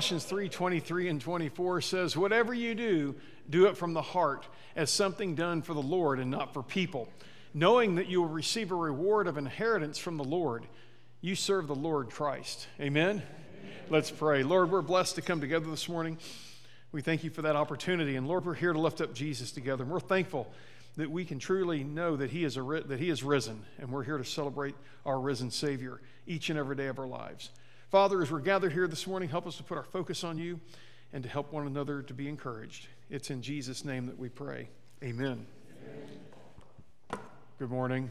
Colossians 3 23 and 24 says, Whatever you do, do it from the heart, as something done for the Lord and not for people, knowing that you will receive a reward of inheritance from the Lord. You serve the Lord Christ. Amen? Let's pray. Lord, we're blessed to come together this morning. We thank you for that opportunity. And Lord, we're here to lift up Jesus together. And we're thankful that we can truly know that he, is a, that he is risen. And we're here to celebrate our risen Savior each and every day of our lives. Father, as we're gathered here this morning, help us to put our focus on you and to help one another to be encouraged. It's in Jesus' name that we pray. Amen. Good morning.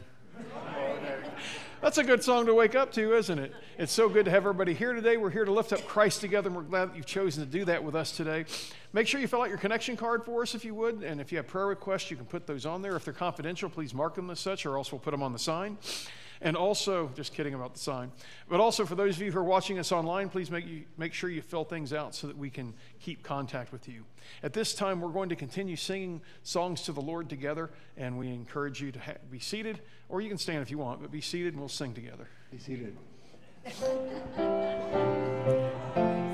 That's a good song to wake up to, isn't it? It's so good to have everybody here today. We're here to lift up Christ together, and we're glad that you've chosen to do that with us today. Make sure you fill out your connection card for us if you would, and if you have prayer requests, you can put those on there. If they're confidential, please mark them as such, or else we'll put them on the sign. And also, just kidding about the sign, but also for those of you who are watching us online, please make, you, make sure you fill things out so that we can keep contact with you. At this time, we're going to continue singing songs to the Lord together, and we encourage you to ha- be seated, or you can stand if you want, but be seated and we'll sing together. Be seated.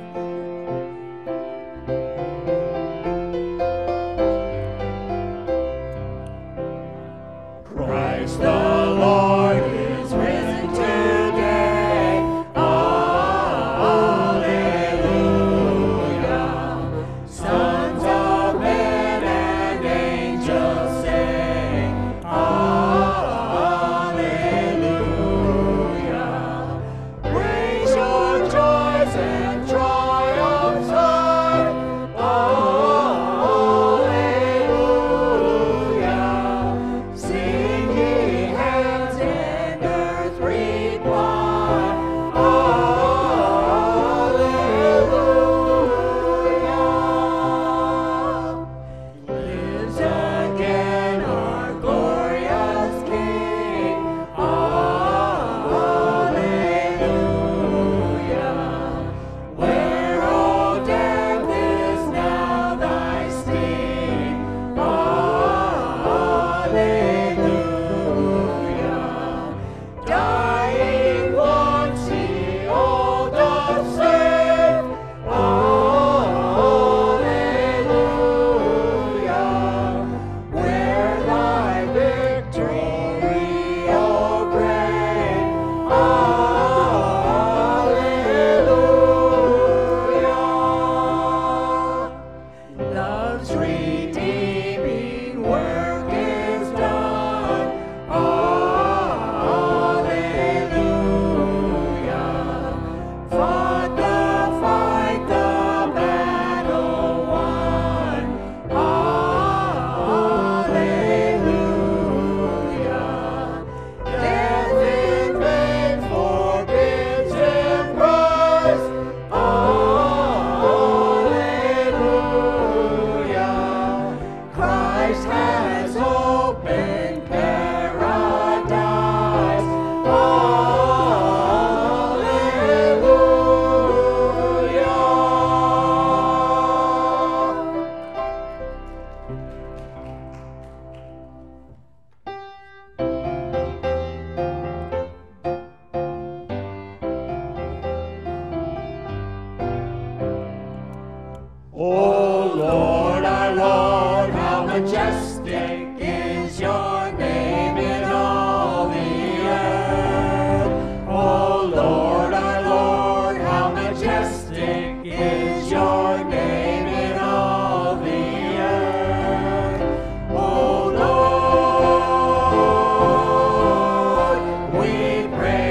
we pray.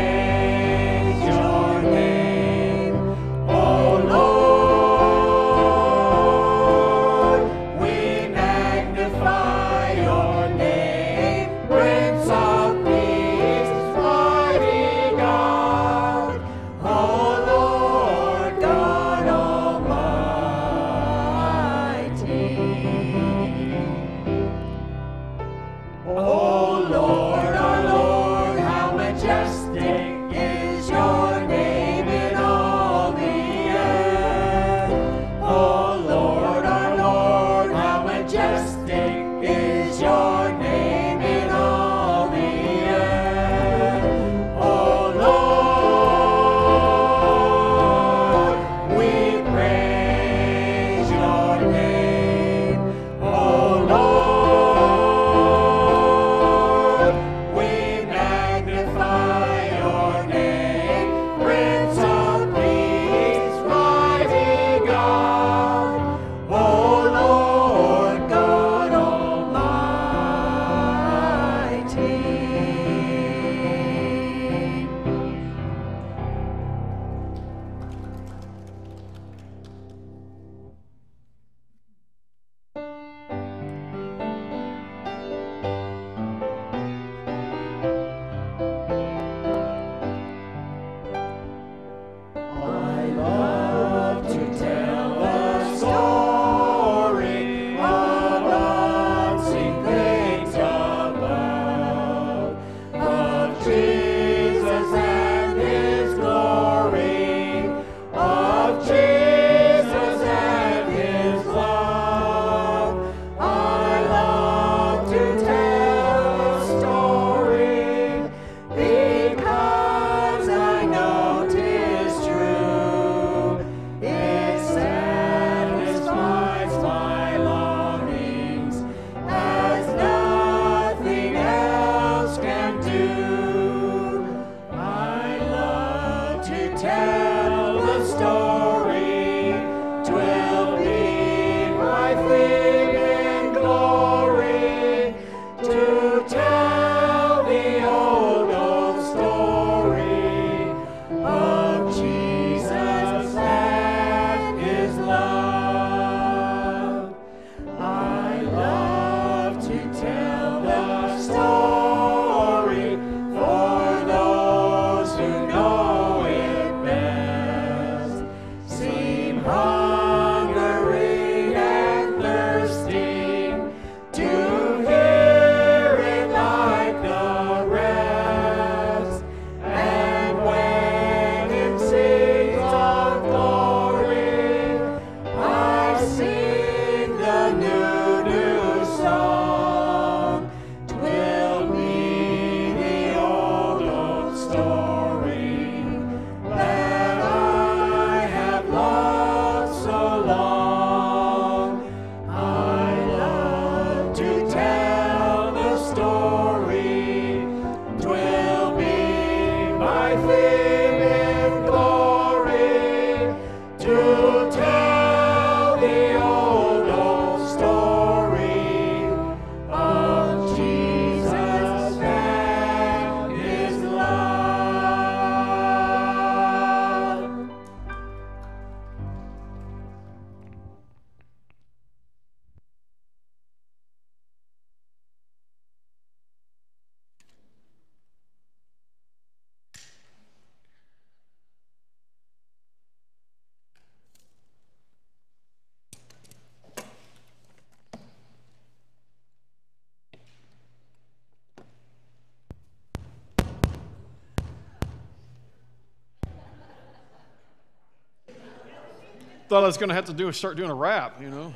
Thought I was going to have to do start doing a rap, you know.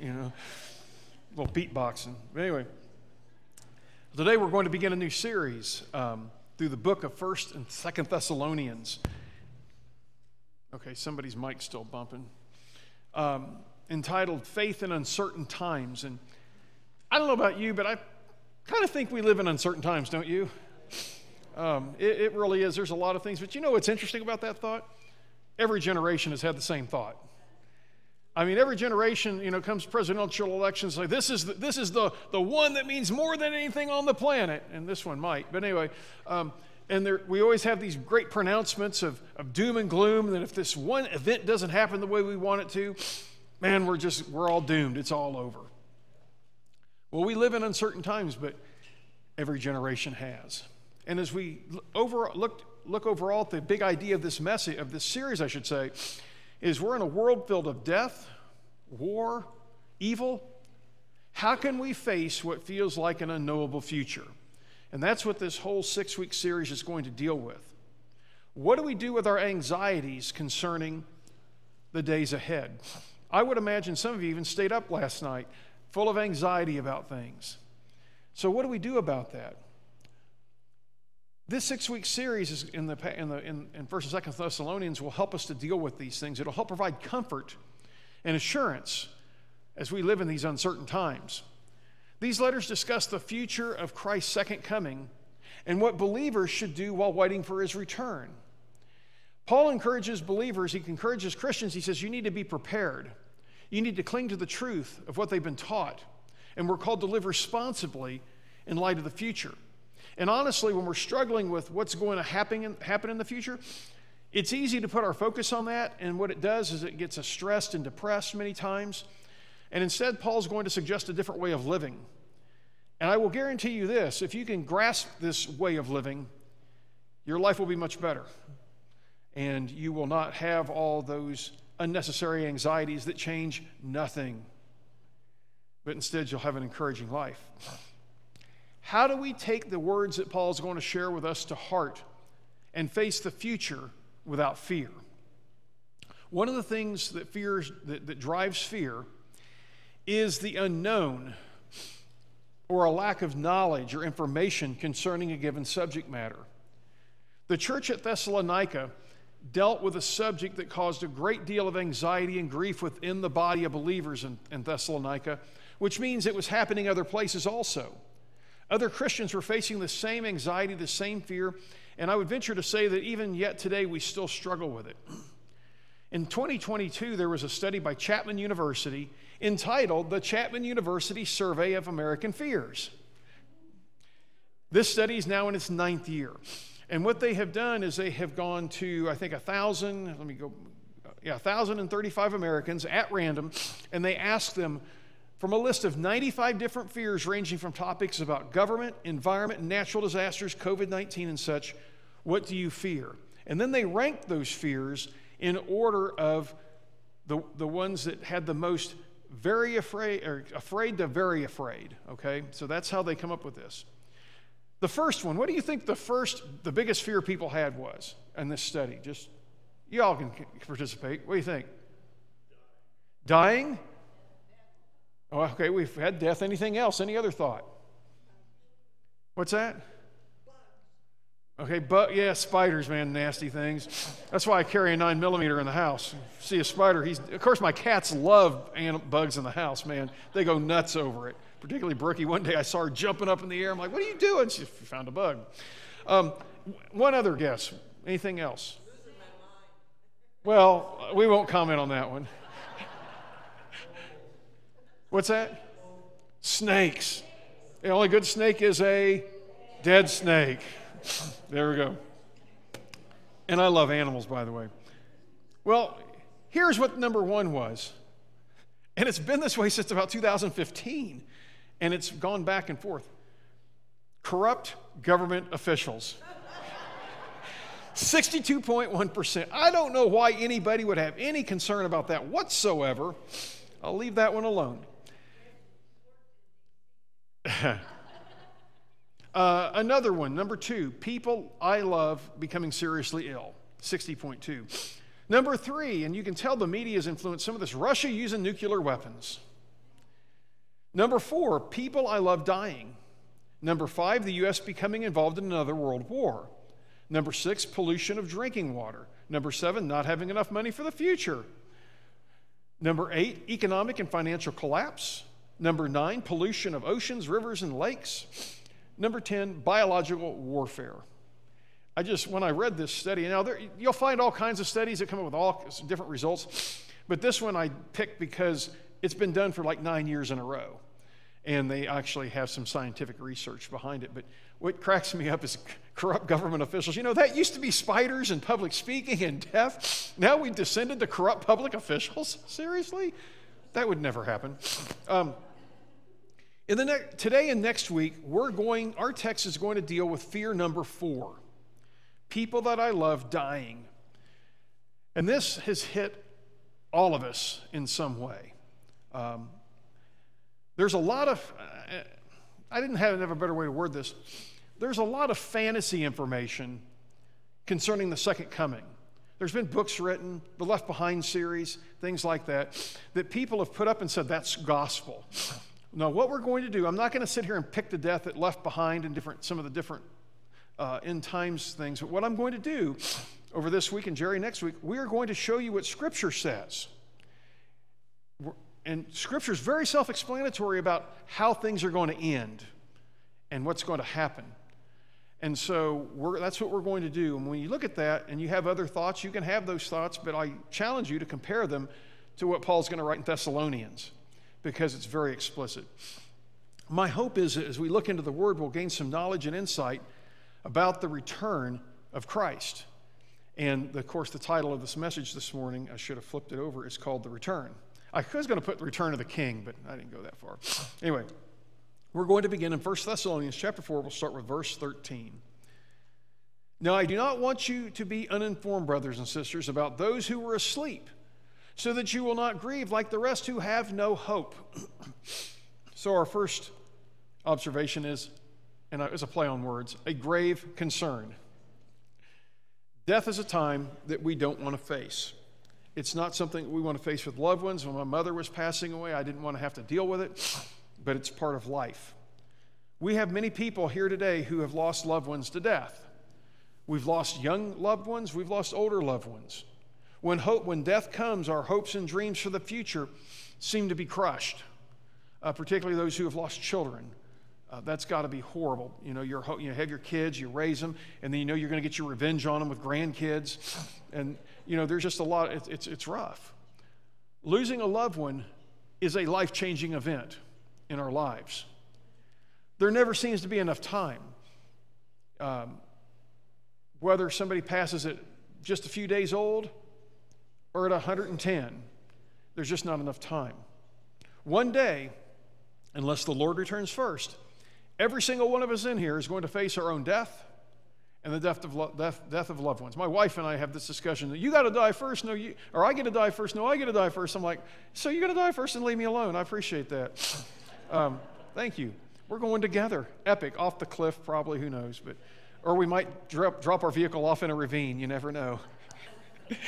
you know, a little beatboxing. But anyway, today we're going to begin a new series um, through the book of First and Second Thessalonians. Okay, somebody's mic's still bumping. Um, entitled "Faith in Uncertain Times," and I don't know about you, but I kind of think we live in uncertain times, don't you? Um, it, it really is. There's a lot of things, but you know what's interesting about that thought? Every generation has had the same thought. I mean, every generation, you know, comes presidential elections like this is the, this is the the one that means more than anything on the planet, and this one might. But anyway, um, and there, we always have these great pronouncements of, of doom and gloom that if this one event doesn't happen the way we want it to, man, we're just we're all doomed. It's all over. Well, we live in uncertain times, but every generation has. And as we over, look, look overall at the big idea of this message, of this series, I should say, is we're in a world filled of death, war, evil, How can we face what feels like an unknowable future? And that's what this whole six week series is going to deal with. What do we do with our anxieties concerning the days ahead? I would imagine some of you even stayed up last night full of anxiety about things. So, what do we do about that? This six week series in, the, in, the, in, in 1st and 2nd Thessalonians will help us to deal with these things. It'll help provide comfort and assurance as we live in these uncertain times. These letters discuss the future of Christ's second coming and what believers should do while waiting for his return. Paul encourages believers, he encourages Christians, he says, You need to be prepared. You need to cling to the truth of what they've been taught. And we're called to live responsibly in light of the future. And honestly, when we're struggling with what's going to happen in, happen in the future, it's easy to put our focus on that. And what it does is it gets us stressed and depressed many times. And instead, Paul's going to suggest a different way of living. And I will guarantee you this if you can grasp this way of living, your life will be much better. And you will not have all those unnecessary anxieties that change nothing. But instead, you'll have an encouraging life. How do we take the words that Paul is going to share with us to heart and face the future without fear? One of the things that fears that, that drives fear is the unknown or a lack of knowledge or information concerning a given subject matter. The church at Thessalonica dealt with a subject that caused a great deal of anxiety and grief within the body of believers in, in Thessalonica, which means it was happening other places also. Other Christians were facing the same anxiety, the same fear, and I would venture to say that even yet today we still struggle with it. In 2022, there was a study by Chapman University entitled The Chapman University Survey of American Fears. This study is now in its ninth year. And what they have done is they have gone to, I think, a thousand, let me go, yeah, 1,035 Americans at random, and they asked them from a list of 95 different fears ranging from topics about government, environment, natural disasters, COVID 19, and such, what do you fear? And then they ranked those fears in order of the, the ones that had the most very afraid, or afraid to very afraid, okay? So that's how they come up with this. The first one, what do you think the first, the biggest fear people had was in this study? Just, you all can participate. What do you think? Dying? Oh, okay, we've had death. Anything else? Any other thought? What's that? Okay, but yeah, spiders, man, nasty things. That's why I carry a nine millimeter in the house. See a spider, he's of course my cats love bugs in the house, man. They go nuts over it. Particularly Brookie. One day I saw her jumping up in the air. I'm like, "What are you doing?" She found a bug. Um, one other guess. Anything else? Well, we won't comment on that one. What's that? Snakes. The only good snake is a dead snake. There we go. And I love animals, by the way. Well, here's what number one was. And it's been this way since about 2015, and it's gone back and forth. Corrupt government officials. 62.1%. I don't know why anybody would have any concern about that whatsoever. I'll leave that one alone. Uh, another one, number two, people I love becoming seriously ill, 60.2. Number three, and you can tell the media influenced some of this Russia using nuclear weapons. Number four, people I love dying. Number five, the U.S. becoming involved in another world war. Number six, pollution of drinking water. Number seven, not having enough money for the future. Number eight, economic and financial collapse. Number nine, pollution of oceans, rivers, and lakes. Number 10, biological warfare. I just, when I read this study, now there, you'll find all kinds of studies that come up with all different results, but this one I picked because it's been done for like nine years in a row. And they actually have some scientific research behind it. But what cracks me up is corrupt government officials. You know, that used to be spiders and public speaking and death. Now we've descended to corrupt public officials? Seriously? That would never happen. Um, in the ne- today and next week, we're going, our text is going to deal with fear number four people that I love dying. And this has hit all of us in some way. Um, There's a lot of, I didn't have, have a better way to word this. There's a lot of fantasy information concerning the second coming. There's been books written, the Left Behind series, things like that, that people have put up and said that's gospel. Now, what we're going to do, I'm not going to sit here and pick the death at Left Behind and different, some of the different uh, end times things, but what I'm going to do over this week and Jerry next week, we are going to show you what Scripture says. And Scripture is very self explanatory about how things are going to end and what's going to happen. And so that's what we're going to do. And when you look at that and you have other thoughts, you can have those thoughts, but I challenge you to compare them to what Paul's going to write in Thessalonians because it's very explicit. My hope is as we look into the Word, we'll gain some knowledge and insight about the return of Christ. And of course, the title of this message this morning, I should have flipped it over, is called The Return. I was going to put The Return of the King, but I didn't go that far. Anyway, we're going to begin in 1 Thessalonians chapter 4. We'll start with verse 13. Now, I do not want you to be uninformed, brothers and sisters, about those who were asleep, so that you will not grieve like the rest who have no hope. so, our first observation is, and it's a play on words, a grave concern. Death is a time that we don't want to face. It's not something we want to face with loved ones. When my mother was passing away, I didn't want to have to deal with it but it's part of life. We have many people here today who have lost loved ones to death. We've lost young loved ones, we've lost older loved ones. When, hope, when death comes, our hopes and dreams for the future seem to be crushed, uh, particularly those who have lost children. Uh, that's got to be horrible. You know, you're, you have your kids, you raise them, and then you know you're going to get your revenge on them with grandkids. And, you know, there's just a lot, it's, it's, it's rough. Losing a loved one is a life changing event in our lives. There never seems to be enough time. Um, whether somebody passes at just a few days old or at 110, there's just not enough time. One day, unless the Lord returns first, every single one of us in here is going to face our own death and the death of, lo- death, death of loved ones. My wife and I have this discussion. You got to die first, no, you, or I get to die first, no, I get to die first. I'm like, so you're going to die first and leave me alone. I appreciate that. Um, thank you. We're going together. Epic, off the cliff, probably, who knows. But, or we might drop, drop our vehicle off in a ravine. You never know.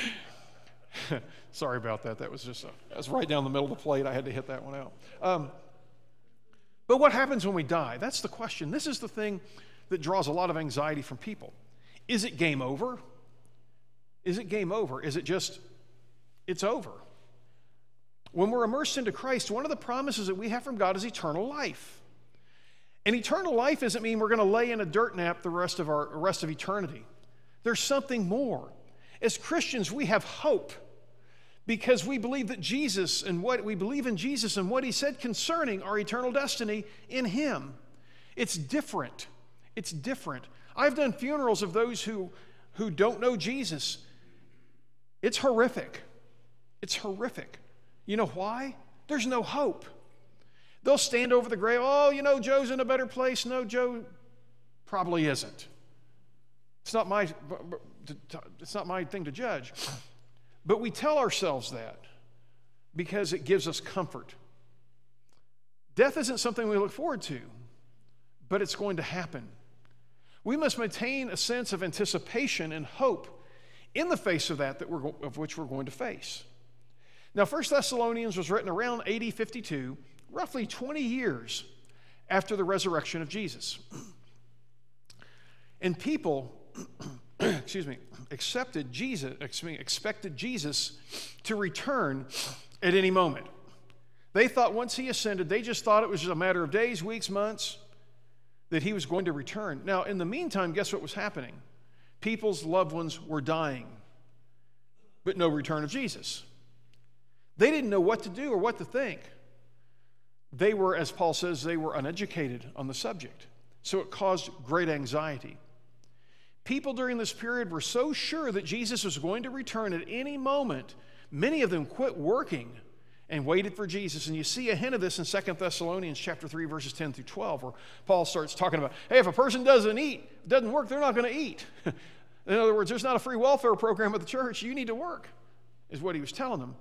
Sorry about that. That was just, a, that was right down the middle of the plate. I had to hit that one out. Um, but what happens when we die? That's the question. This is the thing that draws a lot of anxiety from people. Is it game over? Is it game over? Is it just, it's over? When we're immersed into Christ, one of the promises that we have from God is eternal life. And eternal life doesn't mean we're going to lay in a dirt nap the rest of our rest of eternity. There's something more. As Christians, we have hope because we believe that Jesus and what we believe in Jesus and what he said concerning our eternal destiny in him. It's different. It's different. I've done funerals of those who who don't know Jesus. It's horrific. It's horrific. You know why? There's no hope. They'll stand over the grave. Oh, you know, Joe's in a better place. No, Joe probably isn't. It's not my, it's not my thing to judge. But we tell ourselves that because it gives us comfort. Death isn't something we look forward to, but it's going to happen. We must maintain a sense of anticipation and hope in the face of that, that we're, of which we're going to face. Now, 1 Thessalonians was written around AD 52, roughly 20 years after the resurrection of Jesus. And people, excuse me, accepted Jesus, excuse me, expected Jesus to return at any moment. They thought once he ascended, they just thought it was just a matter of days, weeks, months that he was going to return. Now, in the meantime, guess what was happening? People's loved ones were dying, but no return of Jesus. They didn't know what to do or what to think. They were, as Paul says, they were uneducated on the subject. So it caused great anxiety. People during this period were so sure that Jesus was going to return at any moment, many of them quit working and waited for Jesus. And you see a hint of this in 2 Thessalonians chapter 3, verses 10 through 12, where Paul starts talking about, hey, if a person doesn't eat, doesn't work, they're not going to eat. in other words, there's not a free welfare program at the church. You need to work, is what he was telling them.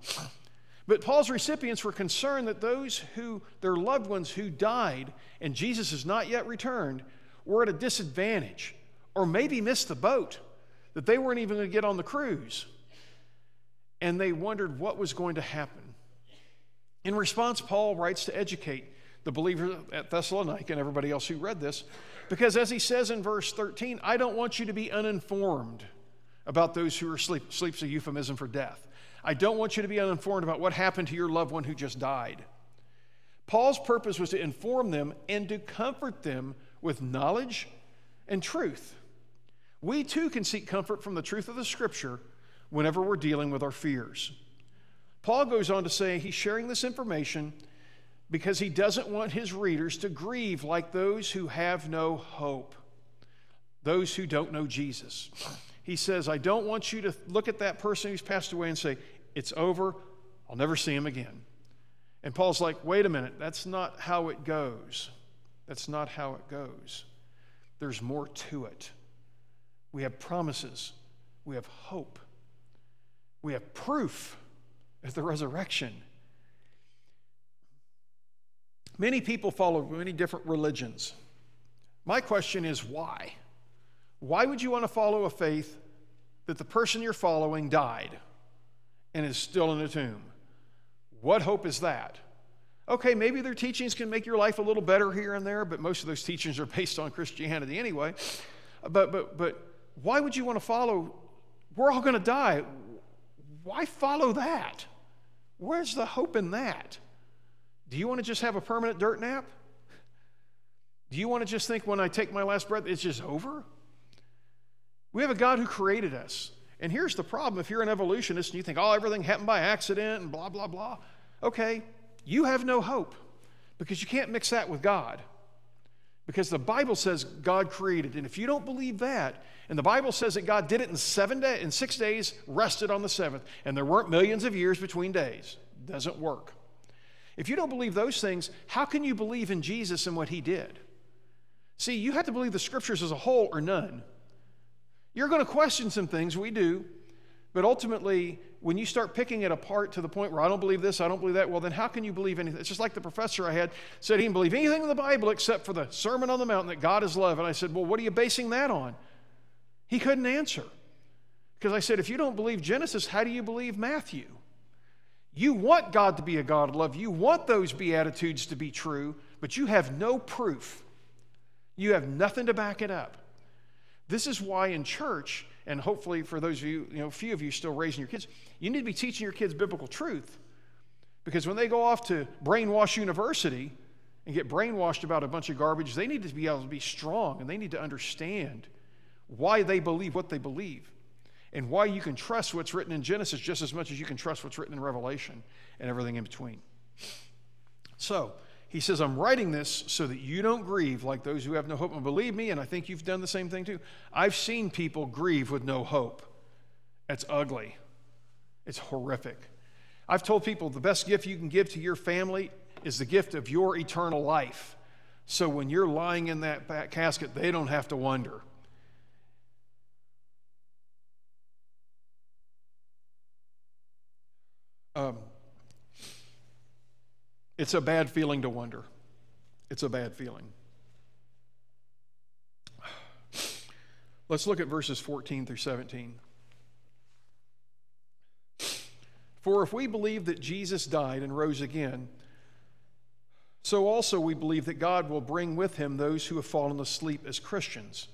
But Paul's recipients were concerned that those who, their loved ones who died and Jesus has not yet returned, were at a disadvantage or maybe missed the boat, that they weren't even going to get on the cruise. And they wondered what was going to happen. In response, Paul writes to educate the believers at Thessalonica and everybody else who read this, because as he says in verse 13, I don't want you to be uninformed about those who are asleep. Sleep's a euphemism for death. I don't want you to be uninformed about what happened to your loved one who just died. Paul's purpose was to inform them and to comfort them with knowledge and truth. We too can seek comfort from the truth of the scripture whenever we're dealing with our fears. Paul goes on to say he's sharing this information because he doesn't want his readers to grieve like those who have no hope, those who don't know Jesus. He says, I don't want you to look at that person who's passed away and say, It's over, I'll never see him again. And Paul's like, Wait a minute, that's not how it goes. That's not how it goes. There's more to it. We have promises, we have hope, we have proof of the resurrection. Many people follow many different religions. My question is why? Why would you want to follow a faith that the person you're following died and is still in a tomb? What hope is that? Okay, maybe their teachings can make your life a little better here and there, but most of those teachings are based on Christianity anyway. But, but, but why would you want to follow? We're all going to die. Why follow that? Where's the hope in that? Do you want to just have a permanent dirt nap? Do you want to just think when I take my last breath, it's just over? We have a God who created us. And here's the problem if you're an evolutionist and you think, oh, everything happened by accident and blah, blah, blah, okay, you have no hope because you can't mix that with God. Because the Bible says God created. And if you don't believe that, and the Bible says that God did it in seven days, in six days, rested on the seventh, and there weren't millions of years between days. Doesn't work. If you don't believe those things, how can you believe in Jesus and what he did? See, you have to believe the scriptures as a whole or none. You're going to question some things, we do, but ultimately, when you start picking it apart to the point where I don't believe this, I don't believe that, well, then how can you believe anything? It's just like the professor I had said he didn't believe anything in the Bible except for the Sermon on the Mountain that God is love. And I said, well, what are you basing that on? He couldn't answer. Because I said, if you don't believe Genesis, how do you believe Matthew? You want God to be a God of love. You want those Beatitudes to be true, but you have no proof. You have nothing to back it up. This is why in church, and hopefully for those of you, you know, a few of you still raising your kids, you need to be teaching your kids biblical truth. Because when they go off to brainwash university and get brainwashed about a bunch of garbage, they need to be able to be strong and they need to understand why they believe what they believe and why you can trust what's written in Genesis just as much as you can trust what's written in Revelation and everything in between. So, he says, I'm writing this so that you don't grieve like those who have no hope. And believe me, and I think you've done the same thing too. I've seen people grieve with no hope. It's ugly, it's horrific. I've told people the best gift you can give to your family is the gift of your eternal life. So when you're lying in that casket, they don't have to wonder. Um, it's a bad feeling to wonder. It's a bad feeling. Let's look at verses 14 through 17. For if we believe that Jesus died and rose again, so also we believe that God will bring with him those who have fallen asleep as Christians.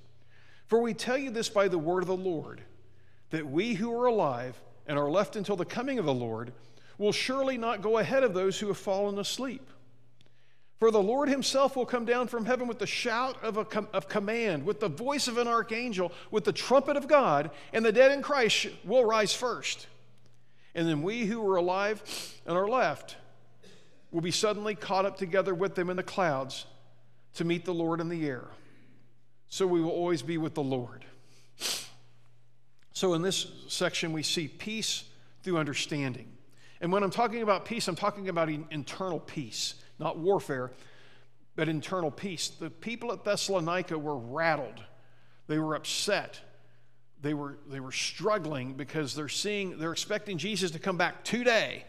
For we tell you this by the word of the Lord, that we who are alive and are left until the coming of the Lord will surely not go ahead of those who have fallen asleep. For the Lord himself will come down from heaven with the shout of, a com- of command, with the voice of an archangel, with the trumpet of God, and the dead in Christ will rise first. And then we who are alive and are left will be suddenly caught up together with them in the clouds to meet the Lord in the air. So we will always be with the Lord. So in this section, we see peace through understanding. And when I'm talking about peace, I'm talking about internal peace, not warfare, but internal peace. The people at Thessalonica were rattled, they were upset. They were, they were struggling because they're seeing, they're expecting Jesus to come back today,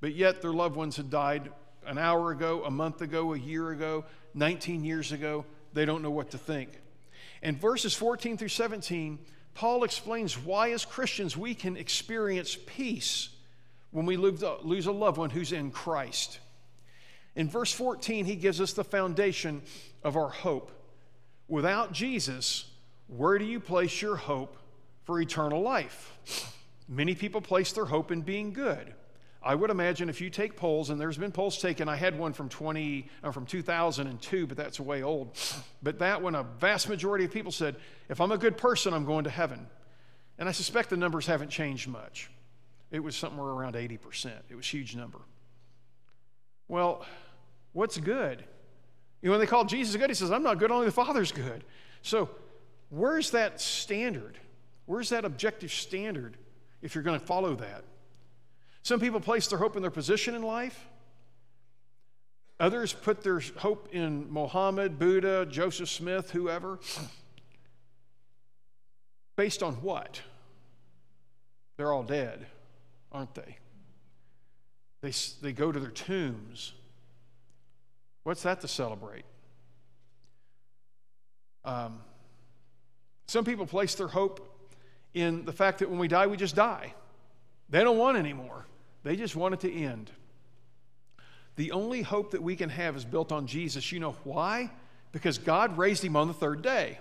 but yet their loved ones had died an hour ago, a month ago, a year ago, 19 years ago. They don't know what to think. In verses 14 through 17, Paul explains why, as Christians, we can experience peace when we lose a loved one who's in Christ. In verse 14, he gives us the foundation of our hope. Without Jesus, where do you place your hope for eternal life? Many people place their hope in being good. I would imagine if you take polls, and there's been polls taken, I had one from 20, uh, from 2002, but that's way old. But that one, a vast majority of people said, if I'm a good person, I'm going to heaven. And I suspect the numbers haven't changed much. It was somewhere around 80%. It was a huge number. Well, what's good? You know, when they call Jesus good, he says, I'm not good, only the Father's good. So, where's that standard? Where's that objective standard if you're going to follow that? Some people place their hope in their position in life. Others put their hope in Mohammed, Buddha, Joseph Smith, whoever. Based on what? They're all dead, aren't they? They, they go to their tombs. What's that to celebrate? Um, some people place their hope in the fact that when we die, we just die. They don't want anymore. They just want it to end. The only hope that we can have is built on Jesus. You know why? Because God raised him on the third day.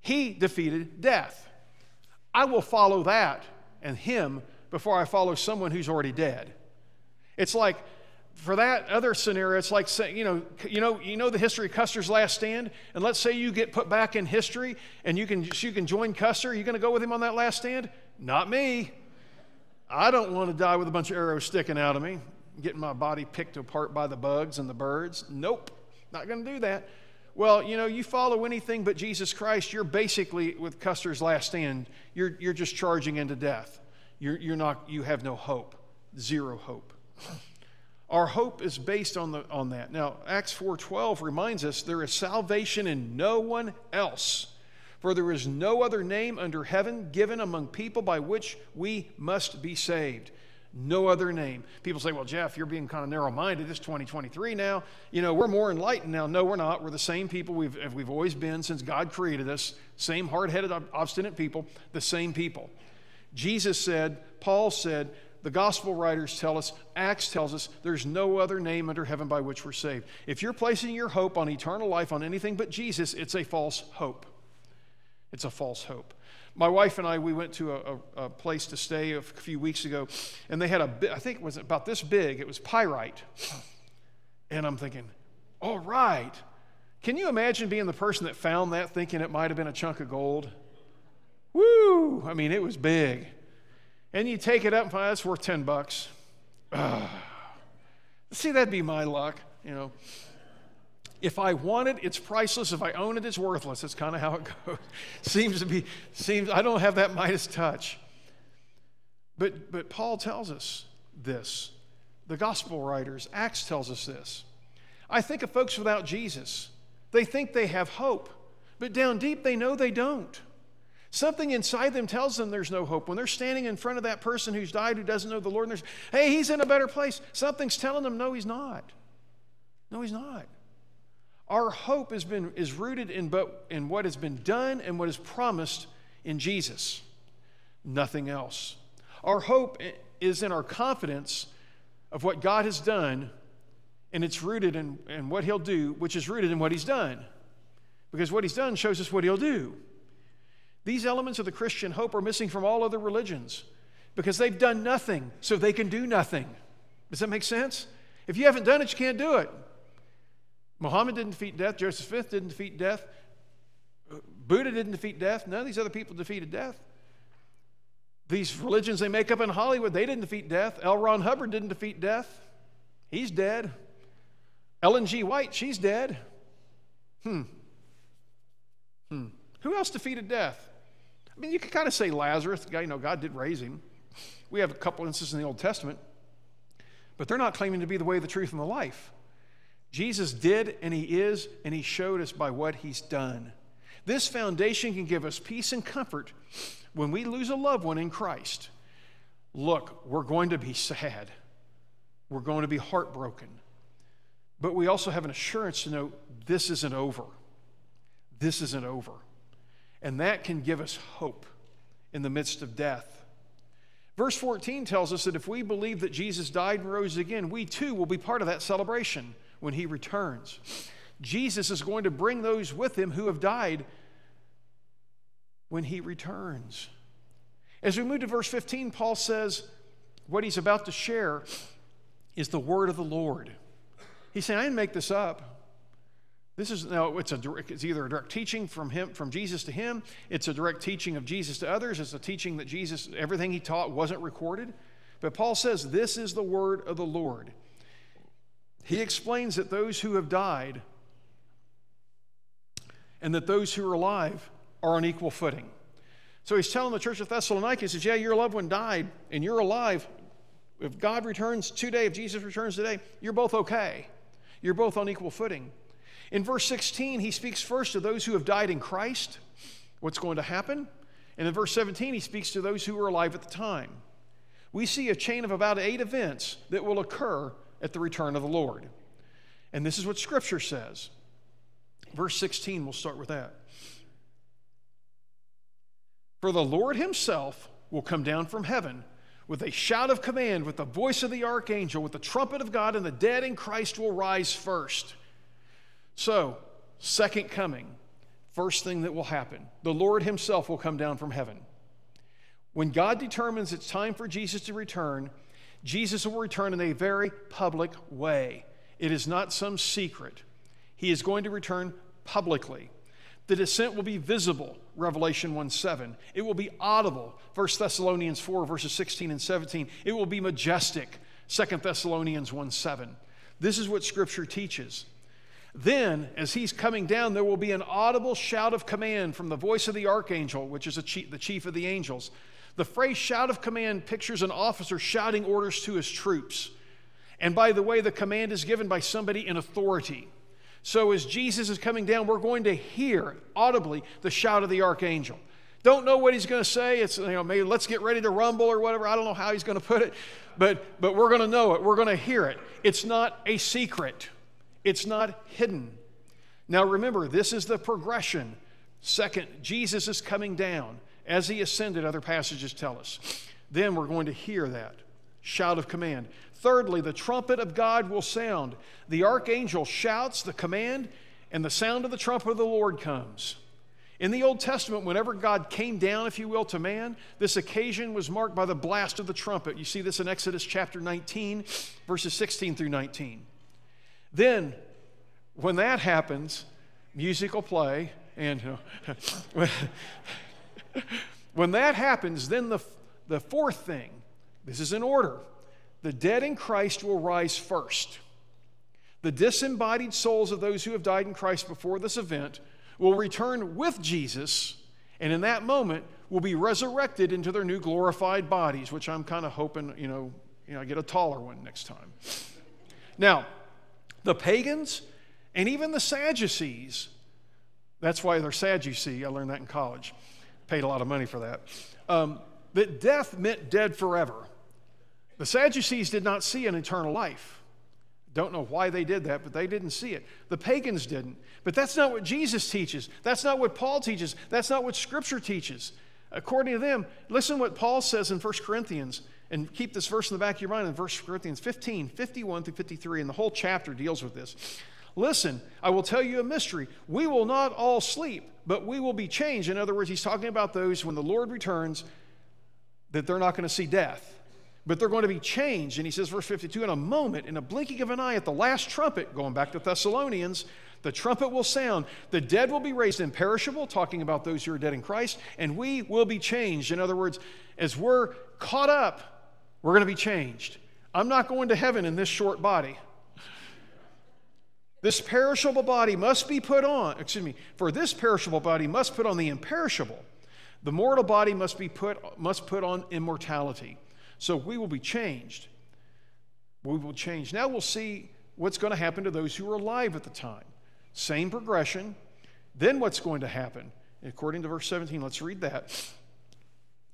He defeated death. I will follow that and him before I follow someone who's already dead. It's like for that other scenario, it's like saying, you know, you know, you know the history of Custer's last stand, and let's say you get put back in history and you can you can join Custer. You going to go with him on that last stand? Not me. I don't want to die with a bunch of arrows sticking out of me, getting my body picked apart by the bugs and the birds. Nope, not going to do that. Well, you know, you follow anything but Jesus Christ, you're basically, with Custer's last stand, you're, you're just charging into death. You're, you're not, you have no hope, zero hope. Our hope is based on, the, on that. Now, Acts 4.12 reminds us there is salvation in no one else. For there is no other name under heaven given among people by which we must be saved. No other name. People say, well, Jeff, you're being kind of narrow minded. It's 2023 now. You know, we're more enlightened now. No, we're not. We're the same people we've, we've always been since God created us. Same hard headed, obstinate people, the same people. Jesus said, Paul said, the gospel writers tell us, Acts tells us, there's no other name under heaven by which we're saved. If you're placing your hope on eternal life on anything but Jesus, it's a false hope. It's a false hope. My wife and I, we went to a, a, a place to stay a few weeks ago, and they had a, I think it was about this big, it was pyrite. And I'm thinking, all right. Can you imagine being the person that found that thinking it might have been a chunk of gold? Woo! I mean, it was big. And you take it up and find that's worth 10 bucks. See, that'd be my luck, you know. If I want it, it's priceless. If I own it, it's worthless. That's kind of how it goes. seems to be, seems, I don't have that Midas touch. But, but Paul tells us this. The gospel writers, Acts tells us this. I think of folks without Jesus. They think they have hope, but down deep they know they don't. Something inside them tells them there's no hope. When they're standing in front of that person who's died who doesn't know the Lord, and there's, hey, he's in a better place. Something's telling them, no, he's not. No, he's not. Our hope has been, is rooted in, but, in what has been done and what is promised in Jesus, nothing else. Our hope is in our confidence of what God has done, and it's rooted in, in what He'll do, which is rooted in what He's done. Because what He's done shows us what He'll do. These elements of the Christian hope are missing from all other religions because they've done nothing, so they can do nothing. Does that make sense? If you haven't done it, you can't do it. Muhammad didn't defeat death. Joseph Smith didn't defeat death. Buddha didn't defeat death. None of these other people defeated death. These religions they make up in Hollywood, they didn't defeat death. L. Ron Hubbard didn't defeat death. He's dead. Ellen G. White, she's dead. Hmm. Hmm. Who else defeated death? I mean, you could kind of say Lazarus. You know, God did raise him. We have a couple instances in the Old Testament, but they're not claiming to be the way, the truth, and the life. Jesus did, and He is, and He showed us by what He's done. This foundation can give us peace and comfort when we lose a loved one in Christ. Look, we're going to be sad. We're going to be heartbroken. But we also have an assurance to know this isn't over. This isn't over. And that can give us hope in the midst of death. Verse 14 tells us that if we believe that Jesus died and rose again, we too will be part of that celebration when he returns. Jesus is going to bring those with him who have died when he returns. As we move to verse 15, Paul says what he's about to share is the word of the Lord. He's saying, I didn't make this up. This is no, it's a direct, it's either a direct teaching from him from Jesus to him, it's a direct teaching of Jesus to others, it's a teaching that Jesus, everything he taught wasn't recorded. But Paul says, This is the word of the Lord. He explains that those who have died and that those who are alive are on equal footing. So he's telling the church of Thessalonica, he says, Yeah, your loved one died and you're alive. If God returns today, if Jesus returns today, you're both okay. You're both on equal footing. In verse 16, he speaks first to those who have died in Christ, what's going to happen. And in verse 17, he speaks to those who were alive at the time. We see a chain of about eight events that will occur at the return of the Lord. And this is what Scripture says. Verse 16, we'll start with that. For the Lord himself will come down from heaven with a shout of command, with the voice of the archangel, with the trumpet of God, and the dead in Christ will rise first. So, second coming, first thing that will happen the Lord himself will come down from heaven. When God determines it's time for Jesus to return, Jesus will return in a very public way. It is not some secret. He is going to return publicly. The descent will be visible, Revelation 1 7. It will be audible, 1 Thessalonians 4, verses 16 and 17. It will be majestic, 2 Thessalonians 1 7. This is what Scripture teaches. Then, as he's coming down, there will be an audible shout of command from the voice of the archangel, which is the chief of the angels. The phrase shout of command pictures an officer shouting orders to his troops. And by the way, the command is given by somebody in authority. So as Jesus is coming down, we're going to hear audibly the shout of the archangel. Don't know what he's going to say. It's, you know, maybe let's get ready to rumble or whatever. I don't know how he's going to put it, but, but we're going to know it. We're going to hear it. It's not a secret, it's not hidden. Now remember, this is the progression. Second, Jesus is coming down. As he ascended, other passages tell us. Then we're going to hear that shout of command. Thirdly, the trumpet of God will sound. The archangel shouts the command, and the sound of the trumpet of the Lord comes. In the Old Testament, whenever God came down, if you will, to man, this occasion was marked by the blast of the trumpet. You see this in Exodus chapter 19, verses 16 through 19. Then, when that happens, music will play, and uh, when that happens, then the, the fourth thing, this is in order the dead in Christ will rise first. The disembodied souls of those who have died in Christ before this event will return with Jesus, and in that moment will be resurrected into their new glorified bodies, which I'm kind of hoping, you know, you know, I get a taller one next time. Now, the pagans and even the Sadducees, that's why they're Sadducee. I learned that in college. Paid a lot of money for that. Um, that death meant dead forever. The Sadducees did not see an eternal life. Don't know why they did that, but they didn't see it. The pagans didn't. But that's not what Jesus teaches. That's not what Paul teaches. That's not what Scripture teaches. According to them, listen what Paul says in 1 Corinthians, and keep this verse in the back of your mind in 1 Corinthians 15, 51 through 53, and the whole chapter deals with this. Listen, I will tell you a mystery. We will not all sleep, but we will be changed. In other words, he's talking about those when the Lord returns, that they're not going to see death but they're going to be changed. And he says, verse 52, in a moment, in a blinking of an eye, at the last trumpet, going back to Thessalonians, the trumpet will sound. The dead will be raised imperishable, talking about those who are dead in Christ, and we will be changed. In other words, as we're caught up, we're going to be changed. I'm not going to heaven in this short body. This perishable body must be put on, excuse me, for this perishable body must put on the imperishable. The mortal body must be put must put on immortality. So we will be changed. We will change. Now we'll see what's going to happen to those who are alive at the time. Same progression. Then what's going to happen? According to verse 17, let's read that.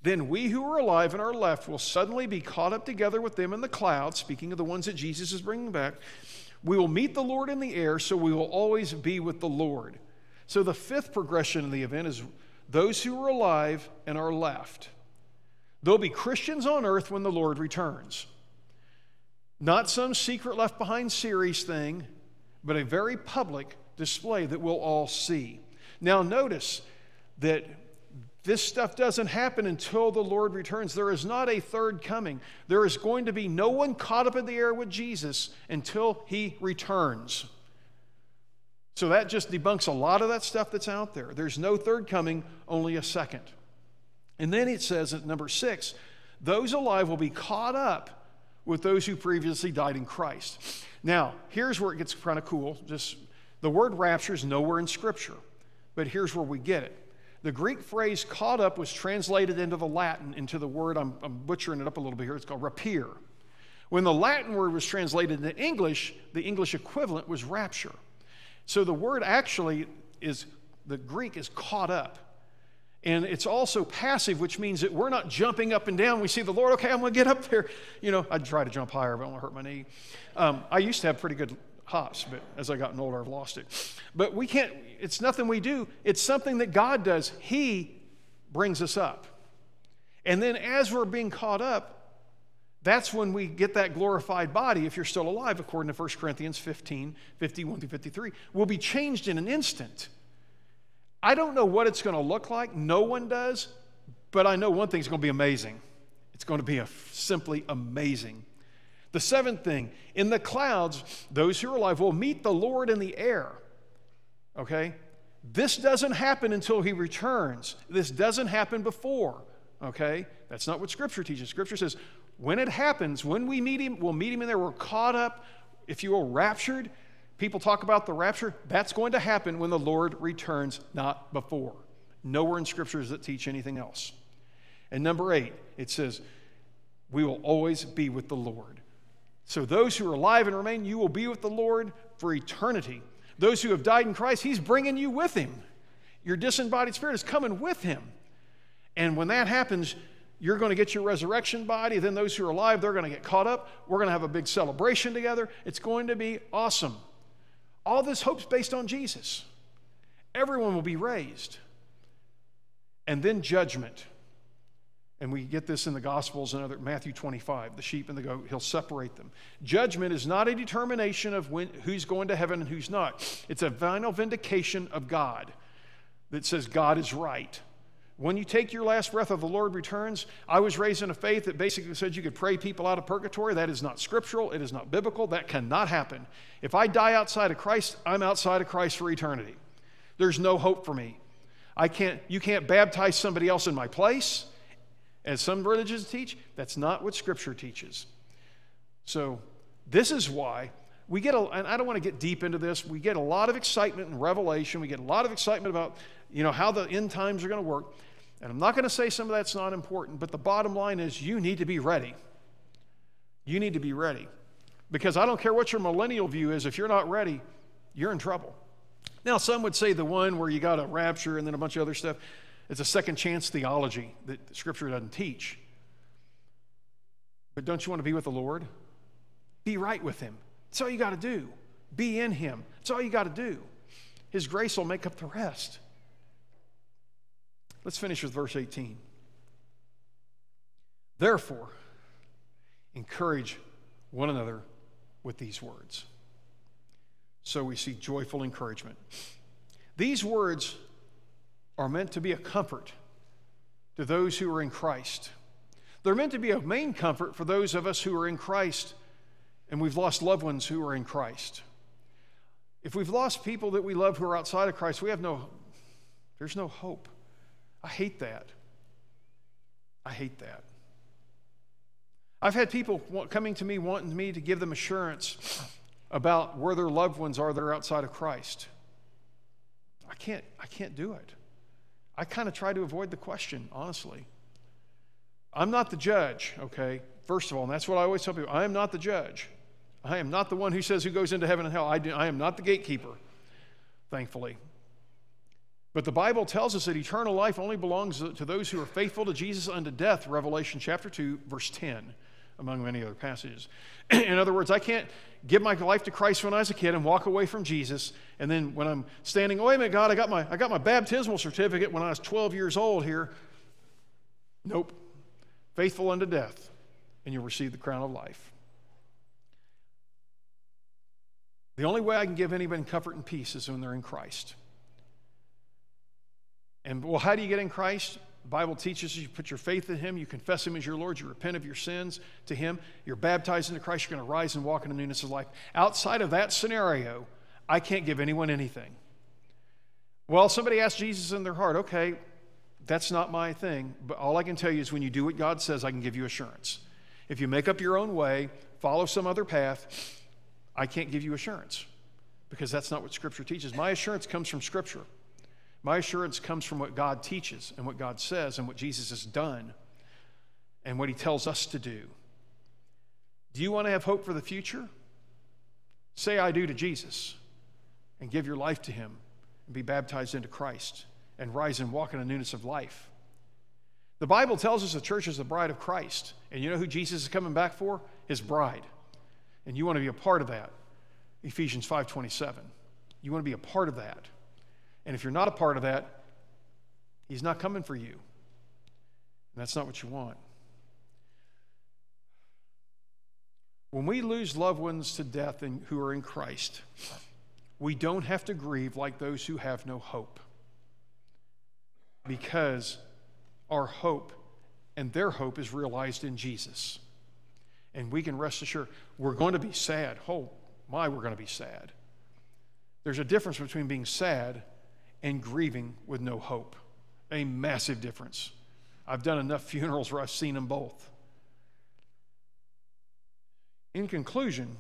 Then we who are alive and are left will suddenly be caught up together with them in the clouds, speaking of the ones that Jesus is bringing back. We will meet the Lord in the air, so we will always be with the Lord. So the fifth progression of the event is those who are alive and are left. There'll be Christians on earth when the Lord returns. Not some secret left behind series thing, but a very public display that we'll all see. Now, notice that this stuff doesn't happen until the Lord returns. There is not a third coming. There is going to be no one caught up in the air with Jesus until he returns. So that just debunks a lot of that stuff that's out there. There's no third coming, only a second. And then it says at number six, those alive will be caught up with those who previously died in Christ. Now, here's where it gets kind of cool. Just the word rapture is nowhere in Scripture, but here's where we get it. The Greek phrase caught up was translated into the Latin, into the word, I'm, I'm butchering it up a little bit here, it's called rapier. When the Latin word was translated into English, the English equivalent was rapture. So the word actually is, the Greek is caught up. And it's also passive, which means that we're not jumping up and down. We see the Lord, okay, I'm going to get up there. You know, I'd try to jump higher, but I don't want to hurt my knee. Um, I used to have pretty good hops, but as I gotten older, I've lost it. But we can't, it's nothing we do, it's something that God does. He brings us up. And then as we're being caught up, that's when we get that glorified body, if you're still alive, according to 1 Corinthians 15 51 through 53, will be changed in an instant. I don't know what it's going to look like. No one does. But I know one thing's going to be amazing. It's going to be a, simply amazing. The seventh thing, in the clouds, those who are alive will meet the Lord in the air. Okay? This doesn't happen until he returns. This doesn't happen before. Okay? That's not what Scripture teaches. Scripture says, when it happens, when we meet him, we'll meet him in there. We're caught up, if you will, raptured. People talk about the rapture. That's going to happen when the Lord returns, not before. Nowhere in Scripture does it teach anything else. And number eight, it says, we will always be with the Lord. So, those who are alive and remain, you will be with the Lord for eternity. Those who have died in Christ, He's bringing you with Him. Your disembodied spirit is coming with Him. And when that happens, you're going to get your resurrection body. Then, those who are alive, they're going to get caught up. We're going to have a big celebration together. It's going to be awesome. All this hope's based on Jesus. Everyone will be raised. And then judgment. And we get this in the Gospels and other Matthew 25, the sheep and the goat, he'll separate them. Judgment is not a determination of when, who's going to heaven and who's not. It's a final vindication of God that says God is right. When you take your last breath of the Lord returns, I was raised in a faith that basically said you could pray people out of purgatory. That is not scriptural, it is not biblical, that cannot happen. If I die outside of Christ, I'm outside of Christ for eternity. There's no hope for me. I can't, you can't baptize somebody else in my place as some religions teach, that's not what Scripture teaches. So, this is why we get a, and I don't want to get deep into this, we get a lot of excitement in Revelation. We get a lot of excitement about, you know, how the end times are going to work. And I'm not going to say some of that's not important, but the bottom line is you need to be ready. You need to be ready. Because I don't care what your millennial view is, if you're not ready, you're in trouble. Now, some would say the one where you got a rapture and then a bunch of other stuff. It's a second chance theology that Scripture doesn't teach. But don't you want to be with the Lord? Be right with Him. That's all you got to do. Be in Him. That's all you got to do. His grace will make up the rest. Let's finish with verse 18. Therefore, encourage one another with these words. So we see joyful encouragement. These words are meant to be a comfort to those who are in Christ. They're meant to be a main comfort for those of us who are in Christ and we've lost loved ones who are in Christ. If we've lost people that we love who are outside of Christ, we have no, there's no hope. I hate that. I hate that. I've had people coming to me wanting me to give them assurance about where their loved ones are that are outside of Christ. I can't, I can't do it. I kind of try to avoid the question, honestly. I'm not the judge, okay? First of all, and that's what I always tell people I am not the judge. I am not the one who says who goes into heaven and hell. I, do, I am not the gatekeeper, thankfully. But the Bible tells us that eternal life only belongs to those who are faithful to Jesus unto death, Revelation chapter 2, verse 10, among many other passages. In other words, I can't give my life to Christ when I was a kid and walk away from Jesus, and then when I'm standing, oh, wait a minute, God, I got my, I got my baptismal certificate when I was 12 years old here. Nope. Faithful unto death, and you'll receive the crown of life. The only way I can give anybody comfort and peace is when they're in Christ. And well, how do you get in Christ? The Bible teaches you put your faith in Him, you confess Him as your Lord, you repent of your sins to Him, you're baptized into Christ, you're going to rise and walk in the newness of life. Outside of that scenario, I can't give anyone anything. Well, somebody asked Jesus in their heart, okay, that's not my thing, but all I can tell you is when you do what God says, I can give you assurance. If you make up your own way, follow some other path, I can't give you assurance because that's not what Scripture teaches. My assurance comes from Scripture. My assurance comes from what God teaches and what God says and what Jesus has done and what he tells us to do. Do you want to have hope for the future? Say, I do to Jesus and give your life to him and be baptized into Christ and rise and walk in a newness of life. The Bible tells us the church is the bride of Christ. And you know who Jesus is coming back for? His bride. And you want to be a part of that. Ephesians 5:27. You want to be a part of that. And if you're not a part of that, He's not coming for you. And that's not what you want. When we lose loved ones to death and who are in Christ, we don't have to grieve like those who have no hope. Because our hope and their hope is realized in Jesus. And we can rest assured we're going to be sad. Oh, my, we're going to be sad. There's a difference between being sad and grieving with no hope. A massive difference. I've done enough funerals where I've seen them both. In conclusion,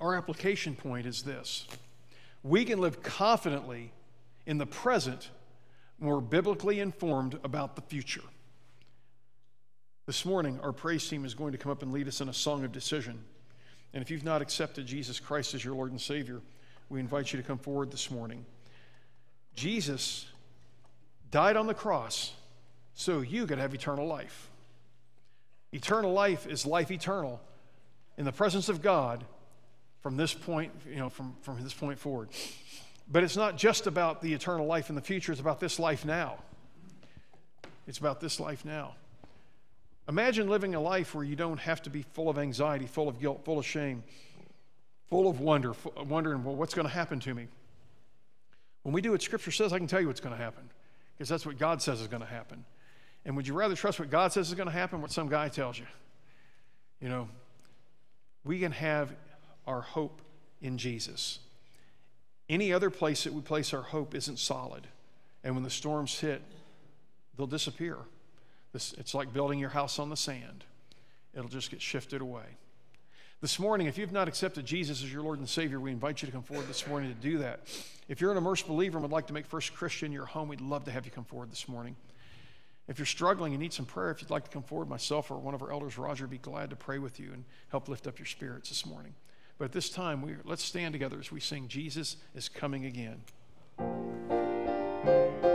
our application point is this we can live confidently in the present more biblically informed about the future. This morning, our praise team is going to come up and lead us in a song of decision. And if you've not accepted Jesus Christ as your Lord and Savior, we invite you to come forward this morning. Jesus died on the cross so you could have eternal life. Eternal life is life eternal in the presence of God from this point, you know, from, from this point forward. But it's not just about the eternal life in the future, it's about this life now. It's about this life now. Imagine living a life where you don't have to be full of anxiety, full of guilt, full of shame, full of wonder, wondering, well, what's going to happen to me? When we do what Scripture says, I can tell you what's going to happen because that's what God says is going to happen. And would you rather trust what God says is going to happen, what some guy tells you? You know, we can have our hope in Jesus. Any other place that we place our hope isn't solid. And when the storms hit, they'll disappear. It's like building your house on the sand, it'll just get shifted away. This morning, if you've not accepted Jesus as your Lord and Savior, we invite you to come forward this morning to do that. If you're an immersed believer and would like to make First Christian your home, we'd love to have you come forward this morning. If you're struggling and need some prayer, if you'd like to come forward, myself or one of our elders, Roger, would be glad to pray with you and help lift up your spirits this morning. But at this time, we, let's stand together as we sing, Jesus is Coming Again. Jesus is coming again.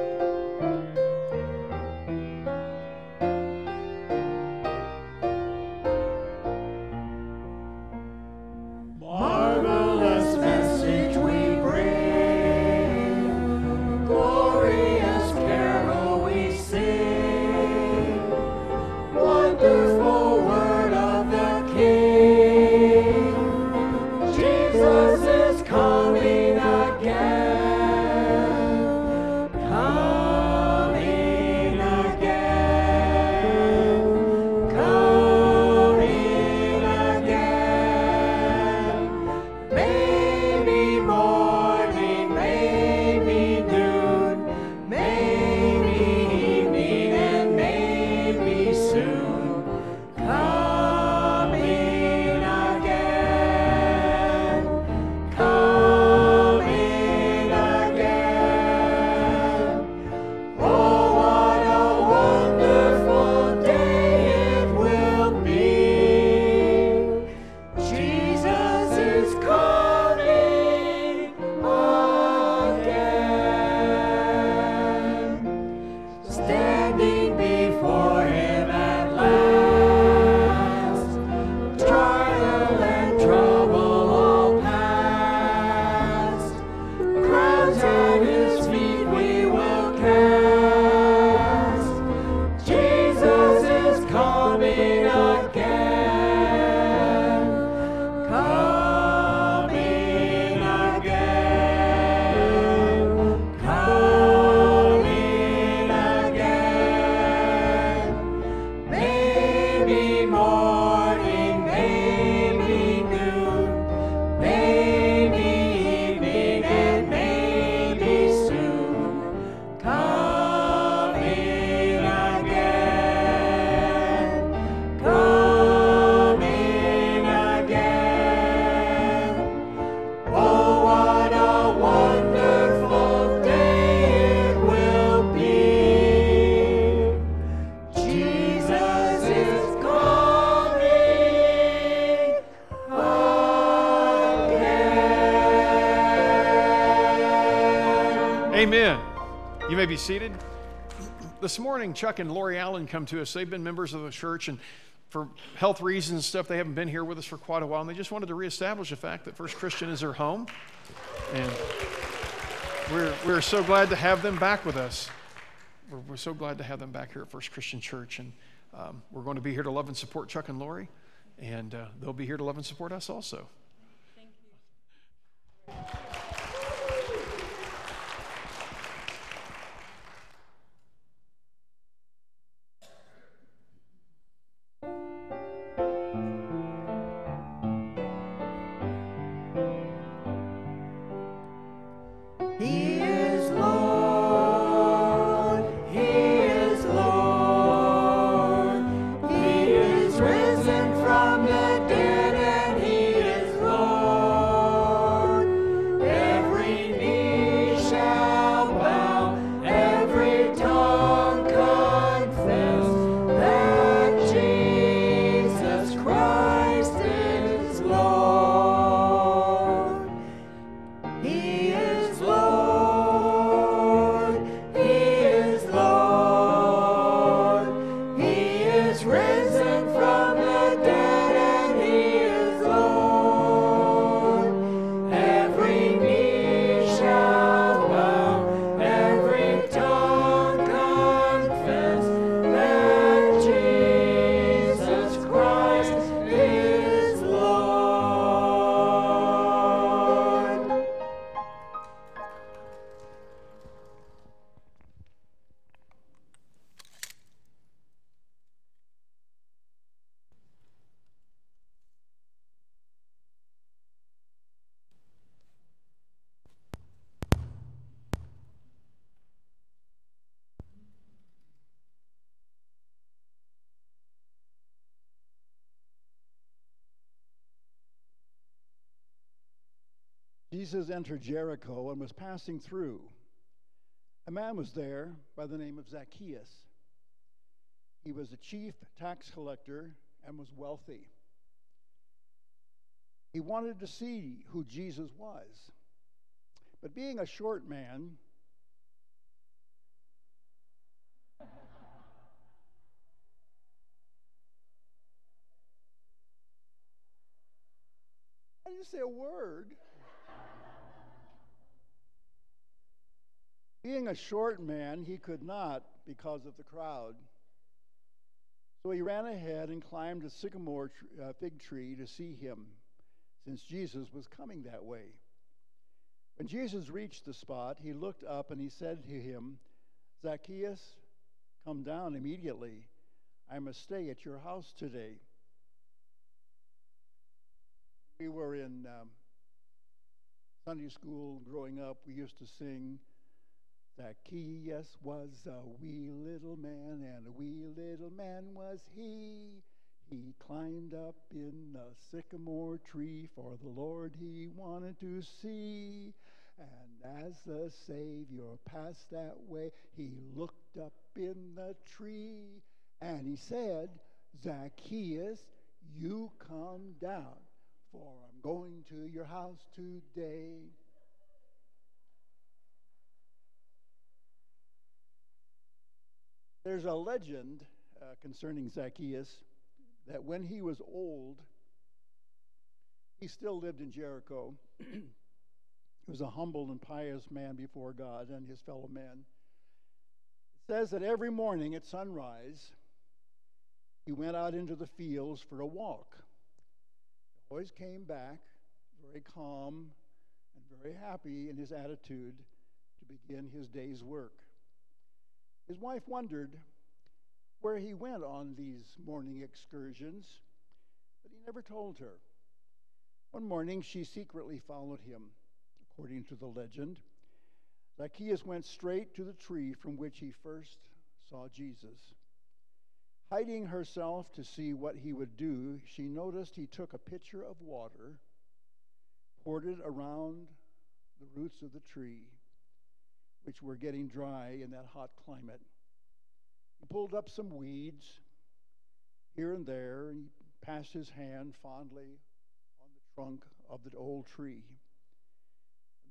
Morning, Chuck and Lori Allen come to us. They've been members of the church, and for health reasons and stuff, they haven't been here with us for quite a while. And they just wanted to reestablish the fact that First Christian is their home. And we're, we're so glad to have them back with us. We're, we're so glad to have them back here at First Christian Church. And um, we're going to be here to love and support Chuck and Lori, and uh, they'll be here to love and support us also. Jesus entered Jericho and was passing through. A man was there by the name of Zacchaeus. He was a chief tax collector and was wealthy. He wanted to see who Jesus was. But being a short man, I didn't say a word. Being a short man, he could not because of the crowd. So he ran ahead and climbed a sycamore uh, fig tree to see him, since Jesus was coming that way. When Jesus reached the spot, he looked up and he said to him, Zacchaeus, come down immediately. I must stay at your house today. We were in um, Sunday school growing up. We used to sing. Zacchaeus was a wee little man, and a wee little man was he. He climbed up in the sycamore tree, for the Lord he wanted to see. And as the Savior passed that way, he looked up in the tree, and he said, Zacchaeus, you come down, for I'm going to your house today. There's a legend uh, concerning Zacchaeus that when he was old, he still lived in Jericho. he was a humble and pious man before God and his fellow men. It says that every morning at sunrise, he went out into the fields for a walk. He always came back very calm and very happy in his attitude to begin his day's work. His wife wondered where he went on these morning excursions, but he never told her. One morning, she secretly followed him, according to the legend. Zacchaeus went straight to the tree from which he first saw Jesus. Hiding herself to see what he would do, she noticed he took a pitcher of water, poured it around the roots of the tree, which were getting dry in that hot climate. He pulled up some weeds here and there, and he passed his hand fondly on the trunk of the old tree.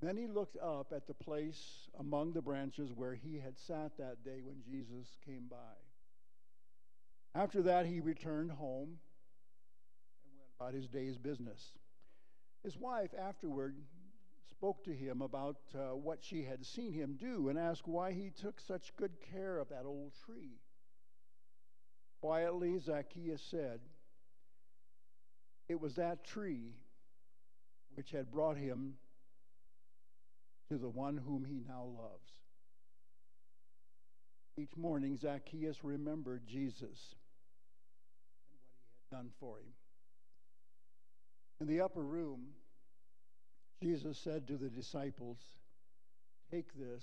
Then he looked up at the place among the branches where he had sat that day when Jesus came by. After that, he returned home and went about his day's business. His wife afterward spoke to him about uh, what she had seen him do and asked why he took such good care of that old tree. Quietly, Zacchaeus said, It was that tree which had brought him to the one whom he now loves. Each morning, Zacchaeus remembered Jesus and what he had done for him. In the upper room, Jesus said to the disciples, Take this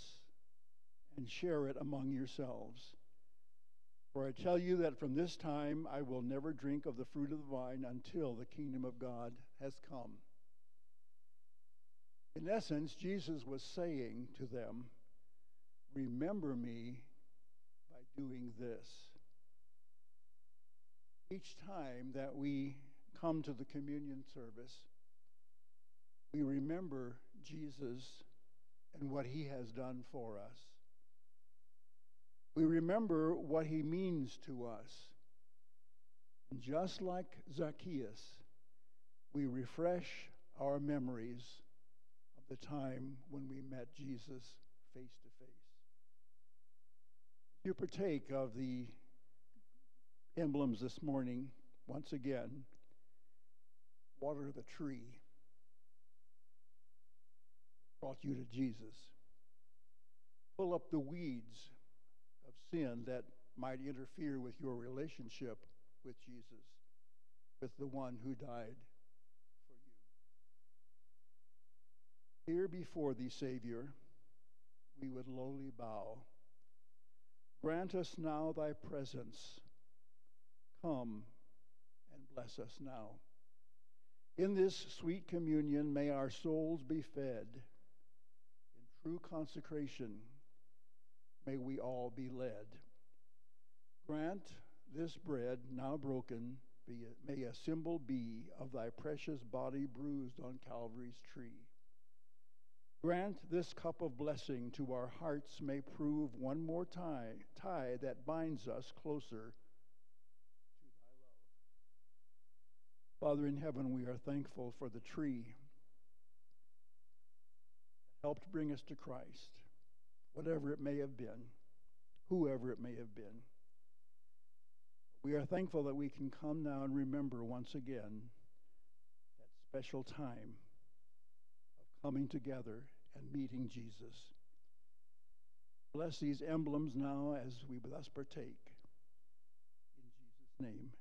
and share it among yourselves. For I tell you that from this time I will never drink of the fruit of the vine until the kingdom of God has come. In essence, Jesus was saying to them, Remember me by doing this. Each time that we come to the communion service, we remember Jesus and what he has done for us. We remember what he means to us. And just like Zacchaeus, we refresh our memories of the time when we met Jesus face to face. You partake of the emblems this morning, once again, water the tree brought you to Jesus. Pull up the weeds of sin that might interfere with your relationship with Jesus, with the one who died for you. Here before thee, Savior, we would lowly bow. Grant us now thy presence. Come and bless us now. In this sweet communion, may our souls be fed. True consecration, may we all be led. Grant this bread now broken, be, may a symbol be of thy precious body bruised on Calvary's tree. Grant this cup of blessing to our hearts may prove one more tie, tie that binds us closer to thy love. Father in heaven, we are thankful for the tree helped bring us to Christ, whatever it may have been, whoever it may have been. We are thankful that we can come now and remember once again that special time of coming together and meeting Jesus. Bless these emblems now as we thus partake. In Jesus' name,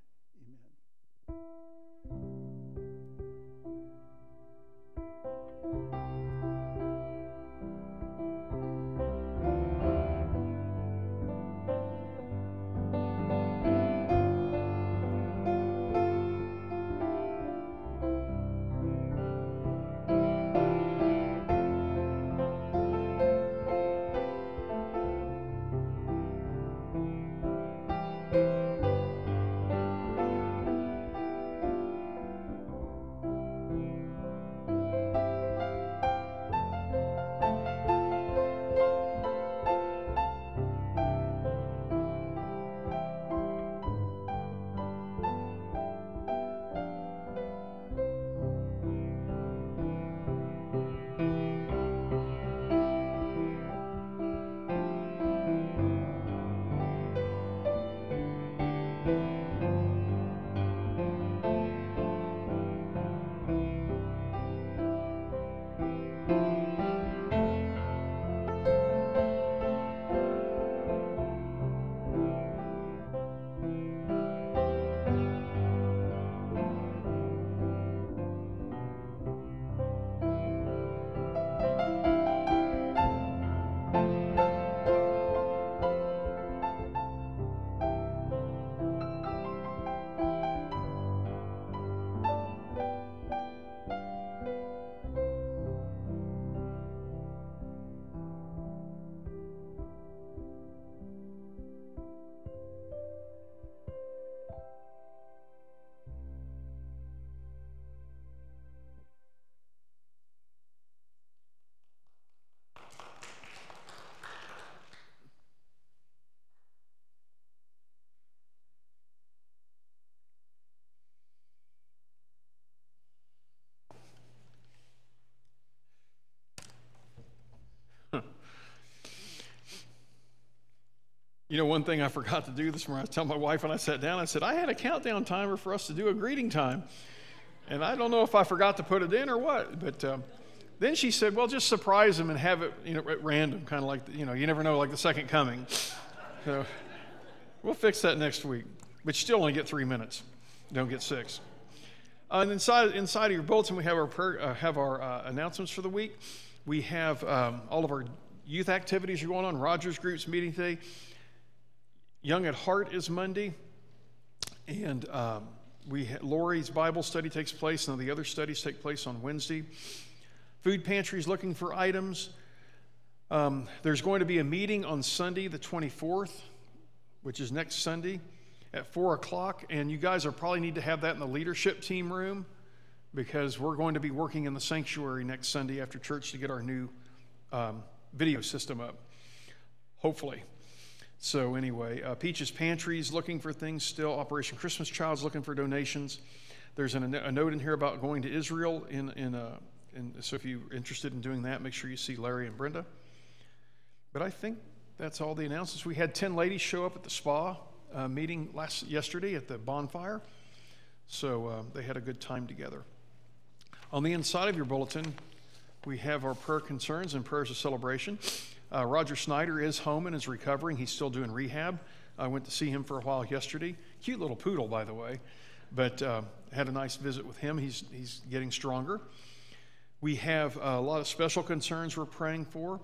You know, one thing I forgot to do this morning, I telling my wife when I sat down, I said, I had a countdown timer for us to do a greeting time. And I don't know if I forgot to put it in or what, but um, then she said, well, just surprise them and have it, you know, at random, kind of like, the, you know, you never know, like the second coming. So we'll fix that next week. But you still only get three minutes. Don't get six. Uh, and inside, inside of your bulletin, we have our, prayer, uh, have our uh, announcements for the week. We have um, all of our youth activities are going on. Rogers Group's meeting today. Young at Heart is Monday. And um, we Lori's Bible study takes place, and the other studies take place on Wednesday. Food pantry is looking for items. Um, there's going to be a meeting on Sunday, the 24th, which is next Sunday at 4 o'clock. And you guys are probably need to have that in the leadership team room because we're going to be working in the sanctuary next Sunday after church to get our new um, video system up, hopefully. So, anyway, uh, Peach's Pantry is looking for things still. Operation Christmas Child's looking for donations. There's an, a note in here about going to Israel. In, in, uh, in, so, if you're interested in doing that, make sure you see Larry and Brenda. But I think that's all the announcements. We had 10 ladies show up at the spa uh, meeting last yesterday at the bonfire. So, uh, they had a good time together. On the inside of your bulletin, we have our prayer concerns and prayers of celebration. Uh, Roger Snyder is home and is recovering. He's still doing rehab. I went to see him for a while yesterday. Cute little poodle, by the way, but uh, had a nice visit with him. He's, he's getting stronger. We have a lot of special concerns we're praying for.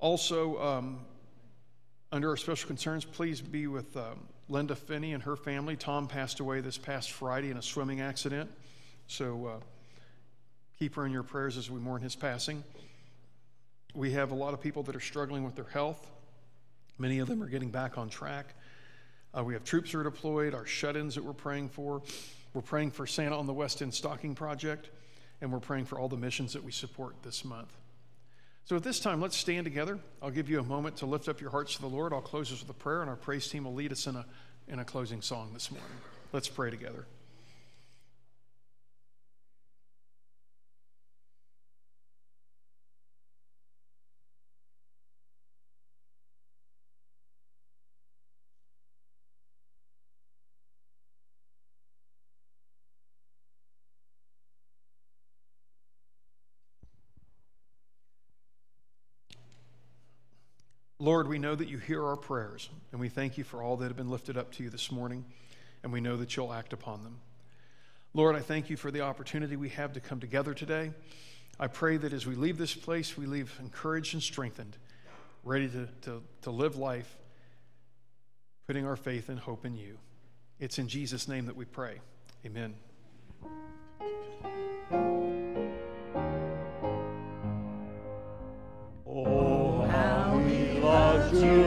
Also, um, under our special concerns, please be with um, Linda Finney and her family. Tom passed away this past Friday in a swimming accident. So uh, keep her in your prayers as we mourn his passing. We have a lot of people that are struggling with their health. Many of them are getting back on track. Uh, we have troops that are deployed, our shut ins that we're praying for. We're praying for Santa on the West End Stocking Project, and we're praying for all the missions that we support this month. So at this time, let's stand together. I'll give you a moment to lift up your hearts to the Lord. I'll close this with a prayer, and our praise team will lead us in a, in a closing song this morning. Let's pray together. Lord, we know that you hear our prayers, and we thank you for all that have been lifted up to you this morning, and we know that you'll act upon them. Lord, I thank you for the opportunity we have to come together today. I pray that as we leave this place, we leave encouraged and strengthened, ready to, to, to live life, putting our faith and hope in you. It's in Jesus' name that we pray. Amen. You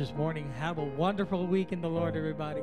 this morning. Have a wonderful week in the Lord, everybody.